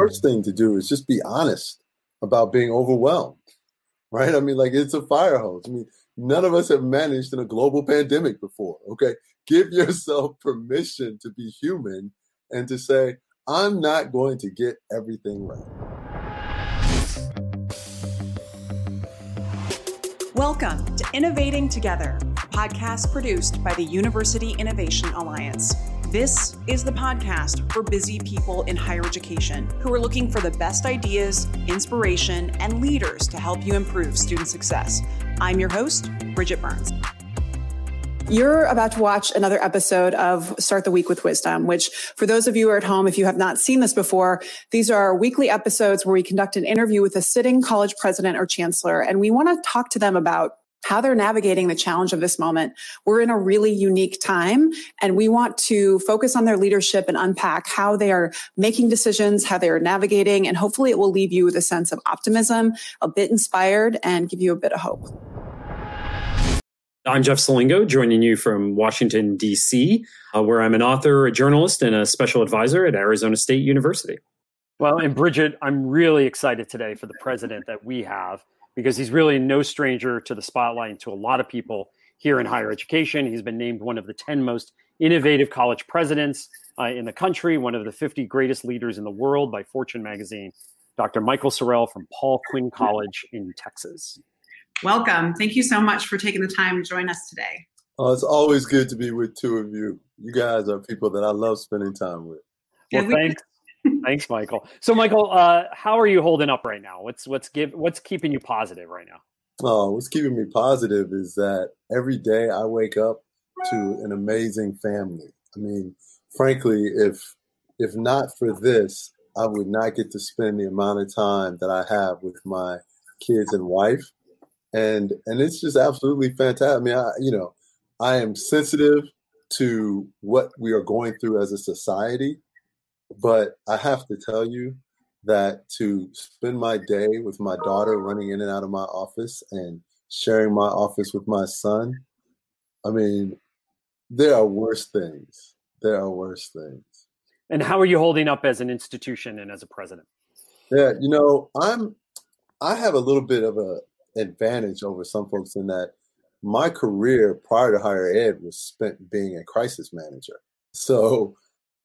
first thing to do is just be honest about being overwhelmed, right? I mean, like it's a fire hose. I mean, none of us have managed in a global pandemic before, okay? Give yourself permission to be human and to say, I'm not going to get everything right. Welcome to Innovating Together, podcast produced by the University Innovation Alliance. This is the podcast for busy people in higher education who are looking for the best ideas, inspiration, and leaders to help you improve student success. I'm your host, Bridget Burns. You're about to watch another episode of Start the Week with Wisdom, which for those of you who are at home, if you have not seen this before, these are weekly episodes where we conduct an interview with a sitting college president or chancellor. And we want to talk to them about how they're navigating the challenge of this moment. We're in a really unique time and we want to focus on their leadership and unpack how they are making decisions, how they are navigating, and hopefully it will leave you with a sense of optimism, a bit inspired, and give you a bit of hope. I'm Jeff Selingo, joining you from Washington, D.C., uh, where I'm an author, a journalist, and a special advisor at Arizona State University. Well, and Bridget, I'm really excited today for the president that we have because he's really no stranger to the spotlight and to a lot of people here in higher education. He's been named one of the 10 most innovative college presidents uh, in the country, one of the 50 greatest leaders in the world by Fortune magazine. Dr. Michael Sorrell from Paul Quinn College in Texas. Welcome. Thank you so much for taking the time to join us today. Oh, it's always good to be with two of you. You guys are people that I love spending time with. Well, thanks. Thanks, Michael. So, Michael, uh, how are you holding up right now? What's what's give what's keeping you positive right now? Oh, what's keeping me positive is that every day I wake up to an amazing family. I mean, frankly, if if not for this, I would not get to spend the amount of time that I have with my kids and wife, and and it's just absolutely fantastic. I mean, I, you know, I am sensitive to what we are going through as a society but I have to tell you that to spend my day with my daughter running in and out of my office and sharing my office with my son, I mean, there are worse things. There are worse things. And how are you holding up as an institution and as a president? Yeah, you know, I'm I have a little bit of a advantage over some folks in that my career prior to higher ed was spent being a crisis manager. So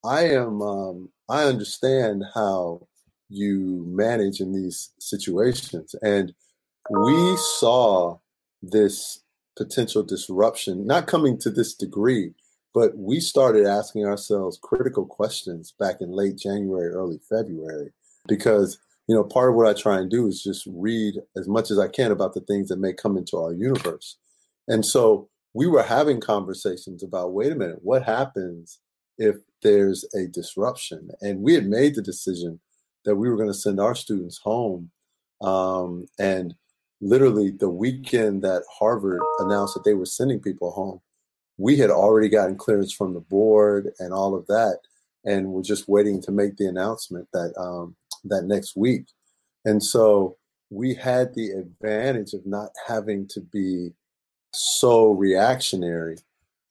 I am um, I understand how you manage in these situations. And we saw this potential disruption, not coming to this degree, but we started asking ourselves critical questions back in late January, early February, because you know part of what I try and do is just read as much as I can about the things that may come into our universe. And so we were having conversations about wait a minute, what happens if there's a disruption. And we had made the decision that we were going to send our students home. Um, and literally, the weekend that Harvard announced that they were sending people home, we had already gotten clearance from the board and all of that, and we're just waiting to make the announcement that um, that next week. And so we had the advantage of not having to be so reactionary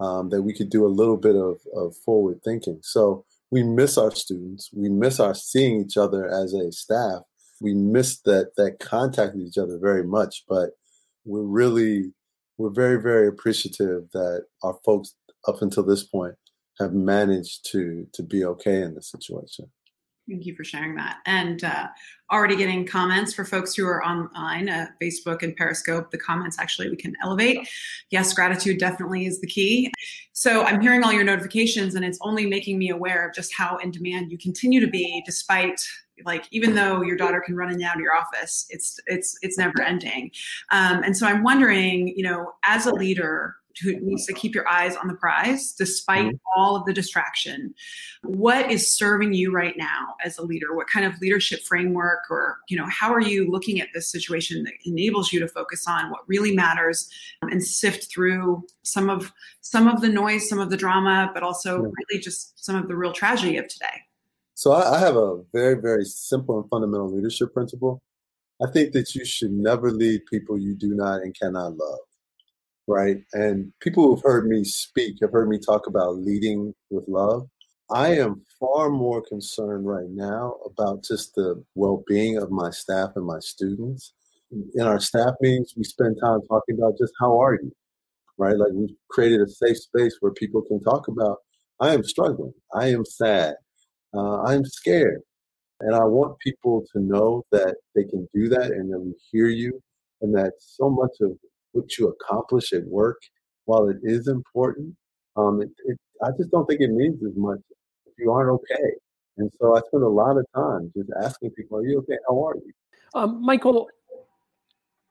um, that we could do a little bit of, of forward thinking. So we miss our students. We miss our seeing each other as a staff. We miss that that contact with each other very much. But we're really we're very very appreciative that our folks up until this point have managed to to be okay in this situation. Thank you for sharing that. And uh, already getting comments for folks who are online, uh, Facebook and Periscope. The comments actually we can elevate. Yes, gratitude definitely is the key. So I'm hearing all your notifications, and it's only making me aware of just how in demand you continue to be, despite like even though your daughter can run in and out of your office, it's it's it's never ending. Um, and so I'm wondering, you know, as a leader, who needs to keep your eyes on the prize despite mm-hmm. all of the distraction. What is serving you right now as a leader? What kind of leadership framework or you know how are you looking at this situation that enables you to focus on what really matters and sift through some of some of the noise some of the drama but also yeah. really just some of the real tragedy of today? So I, I have a very very simple and fundamental leadership principle. I think that you should never lead people you do not and cannot love right? And people who've heard me speak have heard me talk about leading with love. I am far more concerned right now about just the well being of my staff and my students. In our staff meetings, we spend time talking about just how are you, right? Like we've created a safe space where people can talk about, I am struggling, I am sad, uh, I'm scared. And I want people to know that they can do that and that we hear you and that so much of what you accomplish at work, while it is important, um, it, it, I just don't think it means as much if you aren't okay. And so I spend a lot of time just asking people, "Are you okay? How are you?" Um, Michael,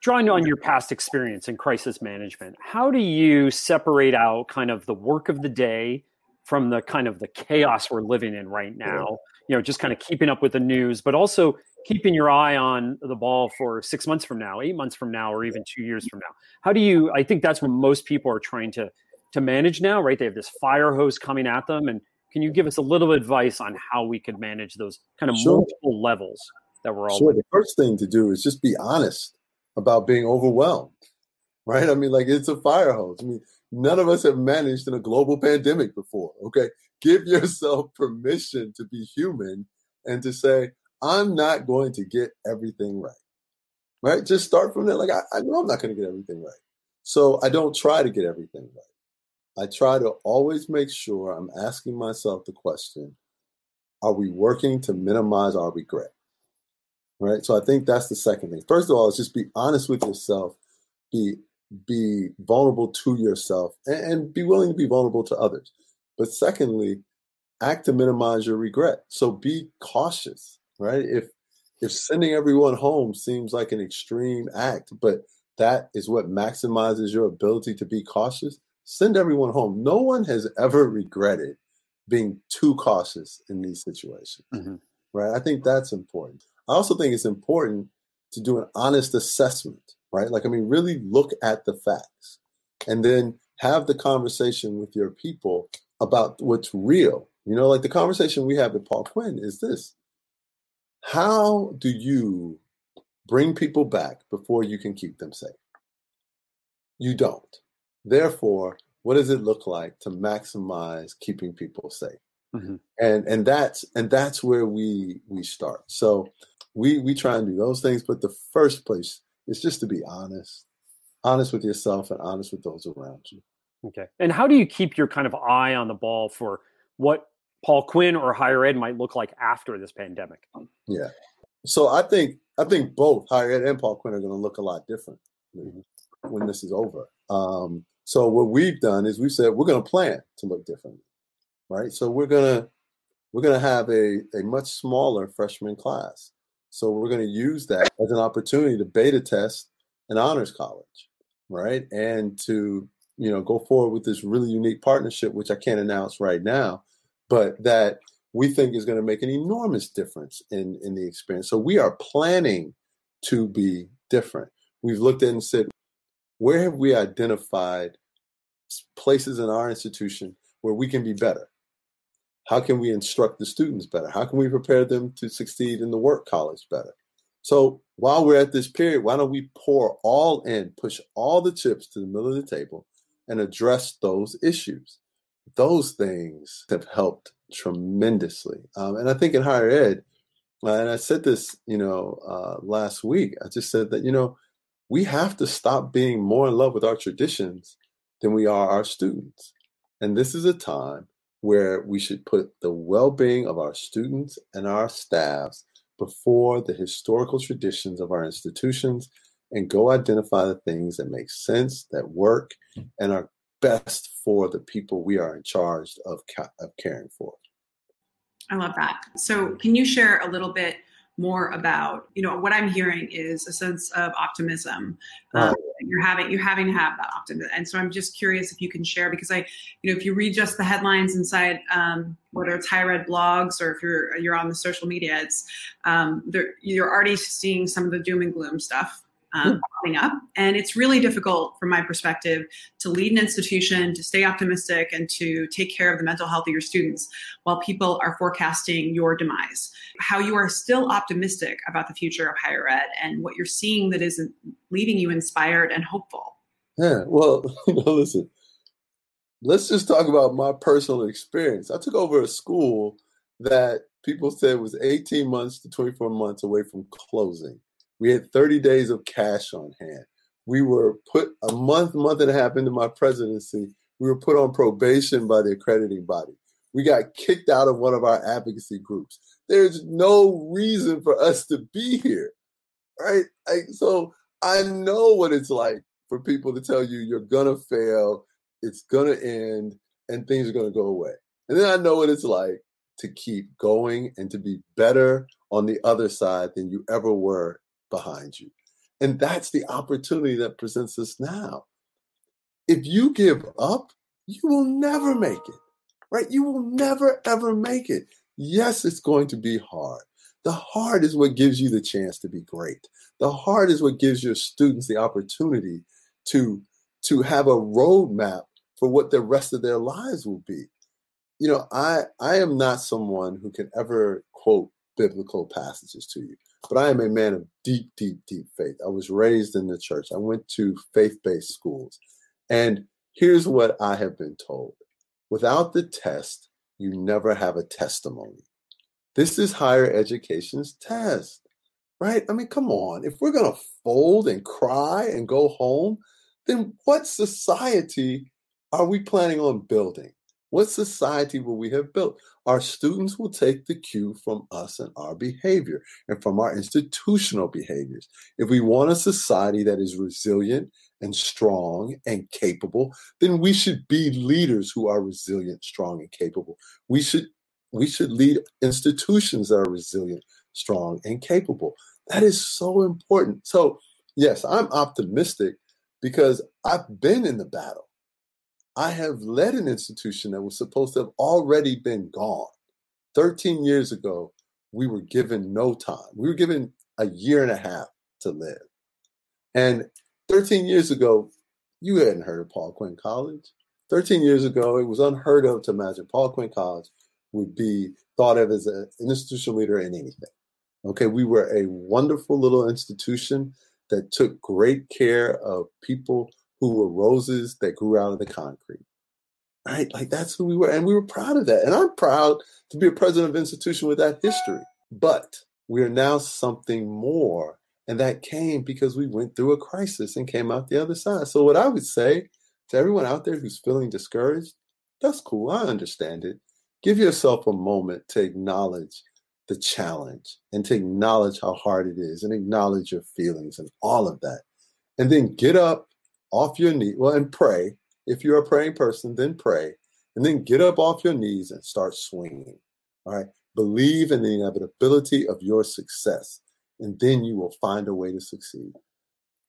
drawing on your past experience in crisis management, how do you separate out kind of the work of the day from the kind of the chaos we're living in right now? You know, just kind of keeping up with the news, but also keeping your eye on the ball for six months from now, eight months from now, or even two years from now. How do you? I think that's what most people are trying to to manage now, right? They have this fire hose coming at them. And can you give us a little advice on how we could manage those kind of sure. multiple levels that we're all? Sure. The first thing to do is just be honest about being overwhelmed, right? I mean, like it's a fire hose. I mean, none of us have managed in a global pandemic before. Okay, give yourself permission to be human and to say, I'm not going to get everything right. Right? Just start from there. Like, I, I know I'm not going to get everything right. So I don't try to get everything right. I try to always make sure I'm asking myself the question Are we working to minimize our regret? Right. So I think that's the second thing. First of all, is just be honest with yourself, be be vulnerable to yourself, and, and be willing to be vulnerable to others. But secondly, act to minimize your regret. So be cautious, right? If if sending everyone home seems like an extreme act, but that is what maximizes your ability to be cautious, send everyone home. No one has ever regretted being too cautious in these situations, mm-hmm. right? I think that's important. I also think it's important to do an honest assessment, right? Like, I mean, really look at the facts and then have the conversation with your people about what's real. You know, like the conversation we have with Paul Quinn is this How do you bring people back before you can keep them safe? You don't. Therefore, what does it look like to maximize keeping people safe? Mm-hmm. And and that's and that's where we we start. So we we try and do those things, but the first place is just to be honest, honest with yourself and honest with those around you. Okay. And how do you keep your kind of eye on the ball for what Paul Quinn or higher ed might look like after this pandemic? Yeah. So I think I think both higher ed and Paul Quinn are going to look a lot different mm-hmm. when this is over. Um, so what we've done is we said we're going to plan to look different, right? So we're gonna we're gonna have a a much smaller freshman class. So we're going to use that as an opportunity to beta test an honors college, right? And to you know go forward with this really unique partnership, which I can't announce right now, but that we think is going to make an enormous difference in in the experience. So we are planning to be different. We've looked at and said where have we identified places in our institution where we can be better? How can we instruct the students better? How can we prepare them to succeed in the work college better? So while we're at this period, why don't we pour all in, push all the chips to the middle of the table and address those issues? Those things have helped tremendously. Um, and I think in higher ed, uh, and I said this, you know, uh, last week, I just said that, you know, we have to stop being more in love with our traditions than we are our students. And this is a time where we should put the well being of our students and our staffs before the historical traditions of our institutions and go identify the things that make sense, that work, and are best for the people we are in charge of, of caring for. I love that. So, can you share a little bit more about you know what i'm hearing is a sense of optimism um, you're having you're having to have that optimism and so i'm just curious if you can share because i you know if you read just the headlines inside um, whether it's higher ed blogs or if you're you're on the social media it's um, you're already seeing some of the doom and gloom stuff um, popping up. And it's really difficult, from my perspective, to lead an institution, to stay optimistic, and to take care of the mental health of your students while people are forecasting your demise. How you are still optimistic about the future of higher ed and what you're seeing that isn't leaving you inspired and hopeful. Yeah, well, you know, listen, let's just talk about my personal experience. I took over a school that people said was 18 months to 24 months away from closing. We had 30 days of cash on hand. We were put a month, month and a half into my presidency. We were put on probation by the accrediting body. We got kicked out of one of our advocacy groups. There's no reason for us to be here, right? So I know what it's like for people to tell you you're gonna fail, it's gonna end, and things are gonna go away. And then I know what it's like to keep going and to be better on the other side than you ever were behind you. And that's the opportunity that presents us now. If you give up, you will never make it, right? You will never, ever make it. Yes, it's going to be hard. The hard is what gives you the chance to be great. The hard is what gives your students the opportunity to, to have a roadmap for what the rest of their lives will be you know, I I am not someone who can ever quote biblical passages to you, but I am a man of deep, deep, deep faith. I was raised in the church. I went to faith-based schools. And here's what I have been told. Without the test, you never have a testimony. This is higher education's test. Right? I mean, come on. If we're going to fold and cry and go home, then what society are we planning on building? What society will we have built? Our students will take the cue from us and our behavior and from our institutional behaviors. If we want a society that is resilient and strong and capable, then we should be leaders who are resilient, strong, and capable. We should we should lead institutions that are resilient, strong, and capable. That is so important. So, yes, I'm optimistic because I've been in the battle. I have led an institution that was supposed to have already been gone. 13 years ago, we were given no time. We were given a year and a half to live. And 13 years ago, you hadn't heard of Paul Quinn College. 13 years ago, it was unheard of to imagine Paul Quinn College would be thought of as an institutional leader in anything. Okay, we were a wonderful little institution that took great care of people who were roses that grew out of the concrete. Right? Like that's who we were. And we were proud of that. And I'm proud to be a president of an institution with that history. But we are now something more. And that came because we went through a crisis and came out the other side. So, what I would say to everyone out there who's feeling discouraged, that's cool. I understand it. Give yourself a moment to acknowledge the challenge and to acknowledge how hard it is and acknowledge your feelings and all of that. And then get up off your knee, well, and pray. If you're a praying person, then pray. And then get up off your knees and start swinging. All right. Believe in the inevitability of your success, and then you will find a way to succeed.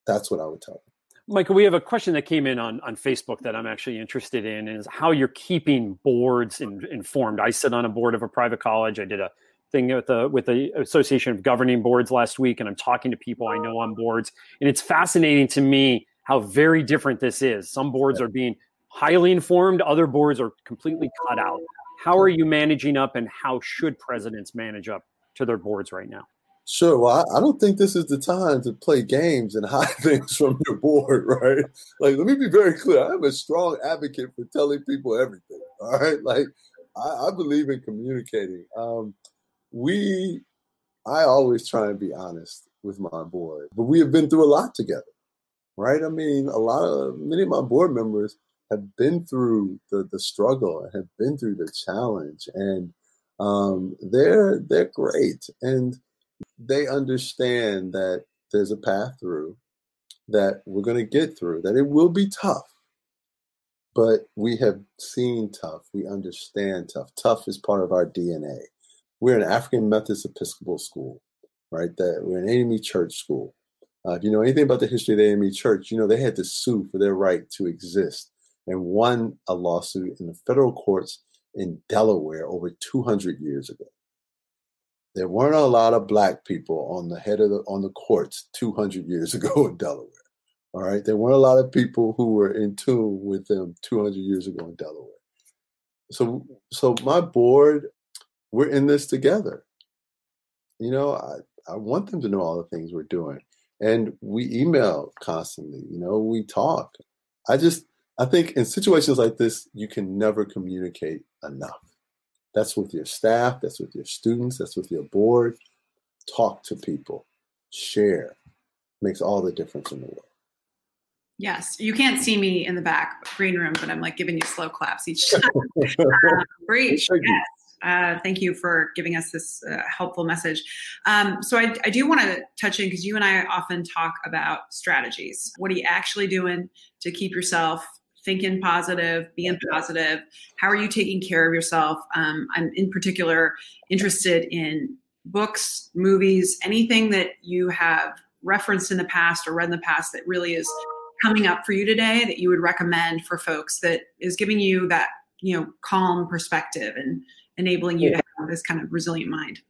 That's what I would tell them. Michael, we have a question that came in on, on Facebook that I'm actually interested in is how you're keeping boards in, informed. I sit on a board of a private college. I did a thing with the with the Association of Governing Boards last week, and I'm talking to people I know on boards, and it's fascinating to me how very different this is. Some boards are being highly informed, other boards are completely cut out. How are you managing up, and how should presidents manage up to their boards right now? Sure. Well, I, I, don't think this is the time to play games and hide things from your board, right? Like, let me be very clear. I'm a strong advocate for telling people everything. All right. Like, I, I believe in communicating. Um, we, I always try and be honest with my board, but we have been through a lot together right? I mean, a lot of many of my board members have been through the the struggle have been through the challenge, and um, they're they're great, and they understand that there's a path through that we're going to get through. That it will be tough, but we have seen tough. We understand tough. Tough is part of our DNA. We're an African Methodist Episcopal school, right? That we're an AME church school uh, if you know anything about the history of the AME Church, you know they had to sue for their right to exist and won a lawsuit in the federal courts in Delaware over 200 years ago. There weren't a lot of black people on the head of the on the courts 200 years ago in Delaware. All right, there weren't a lot of people who were in tune with them 200 years ago in Delaware. So, so my board, we're in this together. You know, I, I want them to know all the things we're doing and we email constantly you know we talk i just I think in situations like this, you can never communicate enough. That's with your staff, that's with your students, that's with your board. Talk to people, share. Makes all the difference in the world. Yes, you can't see me in the back green room, but I'm like giving you slow claps each time. great. Yes. Uh, thank you for giving us this uh, helpful message. Um, so I, I do want to touch in because you and I often talk about strategies. What are you actually doing to keep yourself thinking positive, being positive? How are you taking care of yourself? Um, I'm in particular interested in books, movies, anything that you have referenced in the past or read in the past that really is coming up for you today that you would recommend for folks that is giving you that you know calm perspective and enabling you yeah. to have this kind of resilient mind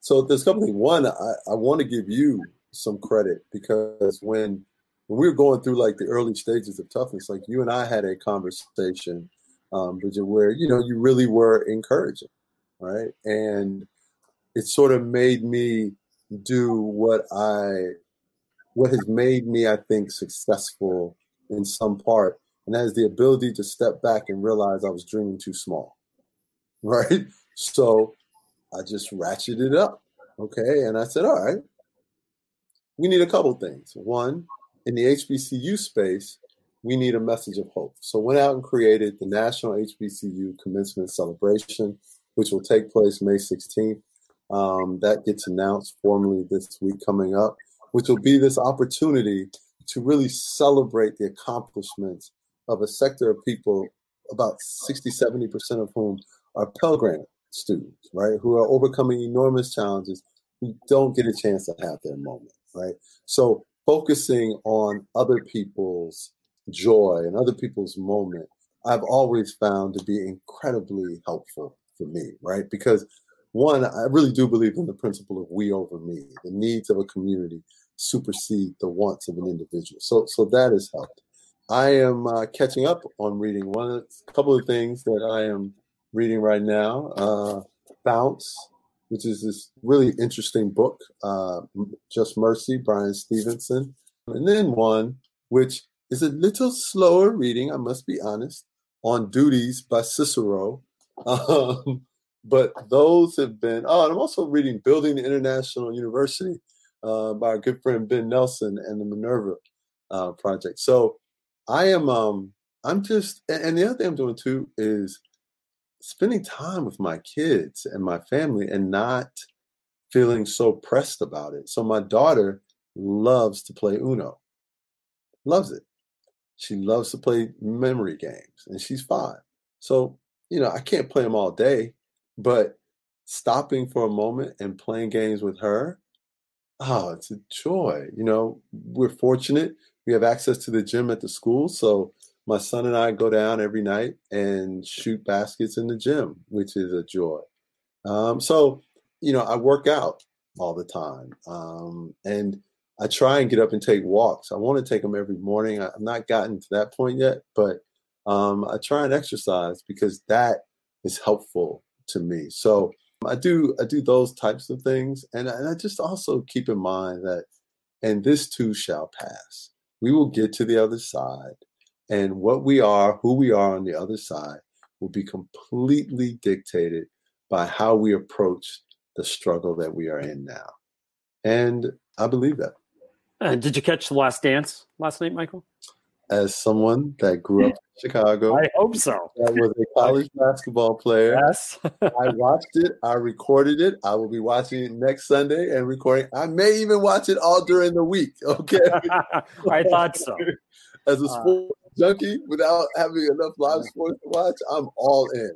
so there's a couple things one I, I want to give you some credit because when when we were going through like the early stages of toughness like you and i had a conversation um, Bridget, where you know you really were encouraging right and it sort of made me do what i what has made me, I think, successful in some part, and that is the ability to step back and realize I was dreaming too small. Right? So I just ratcheted up. Okay. And I said, all right, we need a couple things. One, in the HBCU space, we need a message of hope. So went out and created the National HBCU Commencement Celebration, which will take place May 16th. Um, that gets announced formally this week coming up which will be this opportunity to really celebrate the accomplishments of a sector of people, about 60, 70% of whom are Pell Grant students, right, who are overcoming enormous challenges who don't get a chance to have their moment, right? So focusing on other people's joy and other people's moment, I've always found to be incredibly helpful for me, right? Because one, I really do believe in the principle of we over me, the needs of a community supersede the wants of an individual. So, so that has helped. I am uh, catching up on reading one a couple of things that I am reading right now. Uh, Bounce, which is this really interesting book, uh, Just Mercy, Bryan Stevenson, and then one which is a little slower reading. I must be honest. On Duties by Cicero. Um, but those have been. Oh, and I'm also reading Building the Intentional University uh, by our good friend Ben Nelson and the Minerva uh, Project. So I am, um, I'm just, and the other thing I'm doing too is spending time with my kids and my family and not feeling so pressed about it. So my daughter loves to play Uno, loves it. She loves to play memory games, and she's five. So, you know, I can't play them all day, but stopping for a moment and playing games with her Oh, it's a joy. You know, we're fortunate. We have access to the gym at the school. So my son and I go down every night and shoot baskets in the gym, which is a joy. Um, so, you know, I work out all the time. Um, and I try and get up and take walks. I want to take them every morning. I, have not gotten to that point yet, but um, I try and exercise because that is helpful to me. So I do I do those types of things, and, and I just also keep in mind that, and this too shall pass. We will get to the other side, and what we are, who we are on the other side, will be completely dictated by how we approach the struggle that we are in now, and I believe that. Uh, did you catch the Last Dance last night, Michael? as someone that grew up in Chicago. I hope so. That was a college basketball player. Yes. I watched it. I recorded it. I will be watching it next Sunday and recording. I may even watch it all during the week. Okay. I thought so. As a uh, sport junkie, without having enough live sports to watch, I'm all in.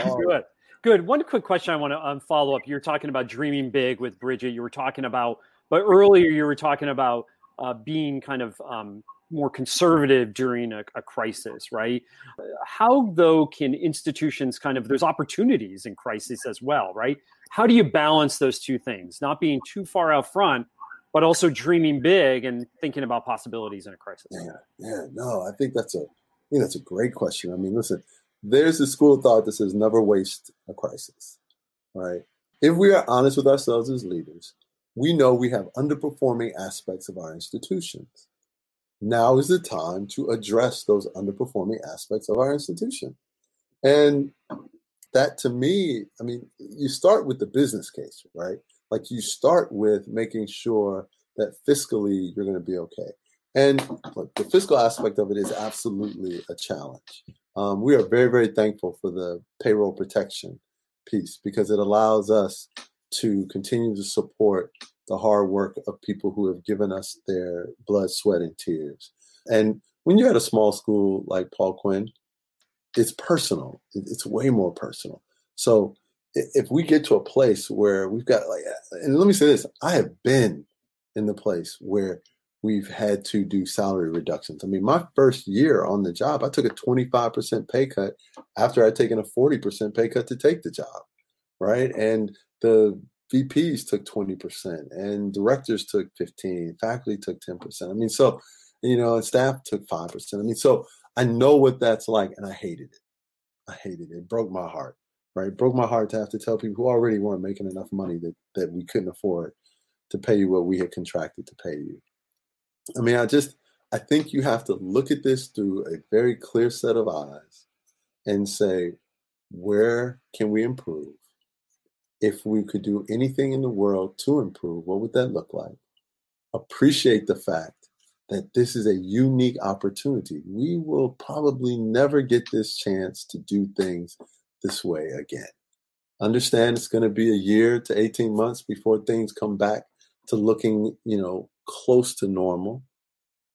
All good. In. Good. One quick question I want to um, follow up. You're talking about dreaming big with Bridget. You were talking about, but earlier you were talking about uh, being kind of um, more conservative during a, a, crisis, right? How, though, can institutions kind of, there's opportunities in crisis as well, right? How do you balance those two things? Not being too far out front, but also dreaming big and thinking about possibilities in a crisis. Yeah, yeah, no, I think that's a, I think that's a great question. I mean, listen, there's a school of thought that says never waste a crisis, right? If we are honest with ourselves as leaders, we know we have underperforming aspects of our institutions now is the time to address those underperforming aspects of our institution. And that to me, I mean, you start with the business case, right? Like you start with making sure that fiscally you're going to be okay. And look, the fiscal aspect of it is absolutely a challenge. Um, we are very, very thankful for the payroll protection piece because it allows us to continue to support the hard work of people who have given us their blood, sweat, and tears. And when you're at a small school like Paul Quinn, it's personal. It's way more personal. So if we get to a place where we've got like, and let me say this, I have been in the place where we've had to do salary reductions. I mean, my first year on the job, I took a 25% pay cut after I'd taken a 40% pay cut to take the job, right? And the VPs took 20% and directors took 15, faculty took 10%. I mean, so, you know, staff took 5%. I mean, so I know what that's like and I hated it. I hated it. It broke my heart, right? It broke my heart to have to tell people who already weren't making enough money that, that we couldn't afford to pay you what we had contracted to pay you. I mean, I just, I think you have to look at this through a very clear set of eyes and say, where can we improve? If we could do anything in the world to improve, what would that look like? Appreciate the fact that this is a unique opportunity. We will probably never get this chance to do things this way again. Understand it's going to be a year to 18 months before things come back to looking, you know, close to normal.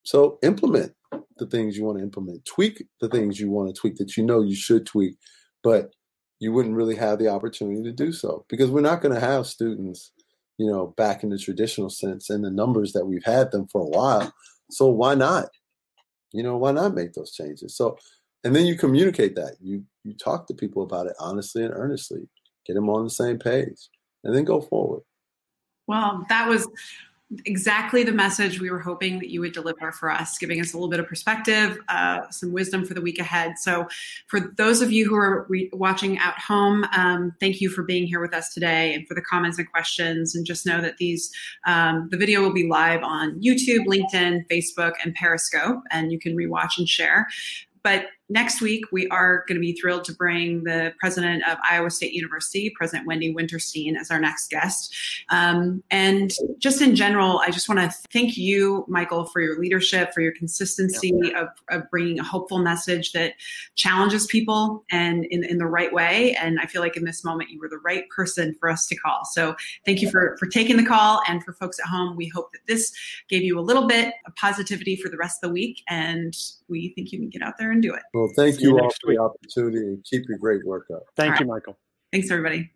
So implement the things you want to implement, tweak the things you want to tweak that you know you should tweak, but you wouldn't really have the opportunity to do so because we're not going to have students, you know, back in the traditional sense and the numbers that we've had them for a while. So why not? You know, why not make those changes? So, and then you communicate that. You you talk to people about it honestly and earnestly. Get them on the same page, and then go forward. Well, that was exactly the message we were hoping that you would deliver for us, giving us a little bit of perspective, uh, some wisdom for the week ahead. So, for those of you who are re- watching at home, um, thank you for being here with us today and for the comments and questions. And just know that these um, the video will be live on YouTube, LinkedIn, Facebook, and Periscope, and you can rewatch and share. But next week, we are going to be thrilled to bring the president of Iowa State University, President Wendy Wintersteen, as our next guest. Um, and just in general, I just want to thank you, Michael, for your leadership, for your consistency of, of, bringing a hopeful message that challenges people and in, in the right way. And I feel like in this moment, you were the right person for us to call. So thank you for, for taking the call. And for folks at home, we hope that this gave you a little bit of positivity for the rest of the week. And we think you can get out there and do it. Well, thank you, you all for the opportunity and keep your great work up. Thank all you, right. Michael. Thanks, everybody.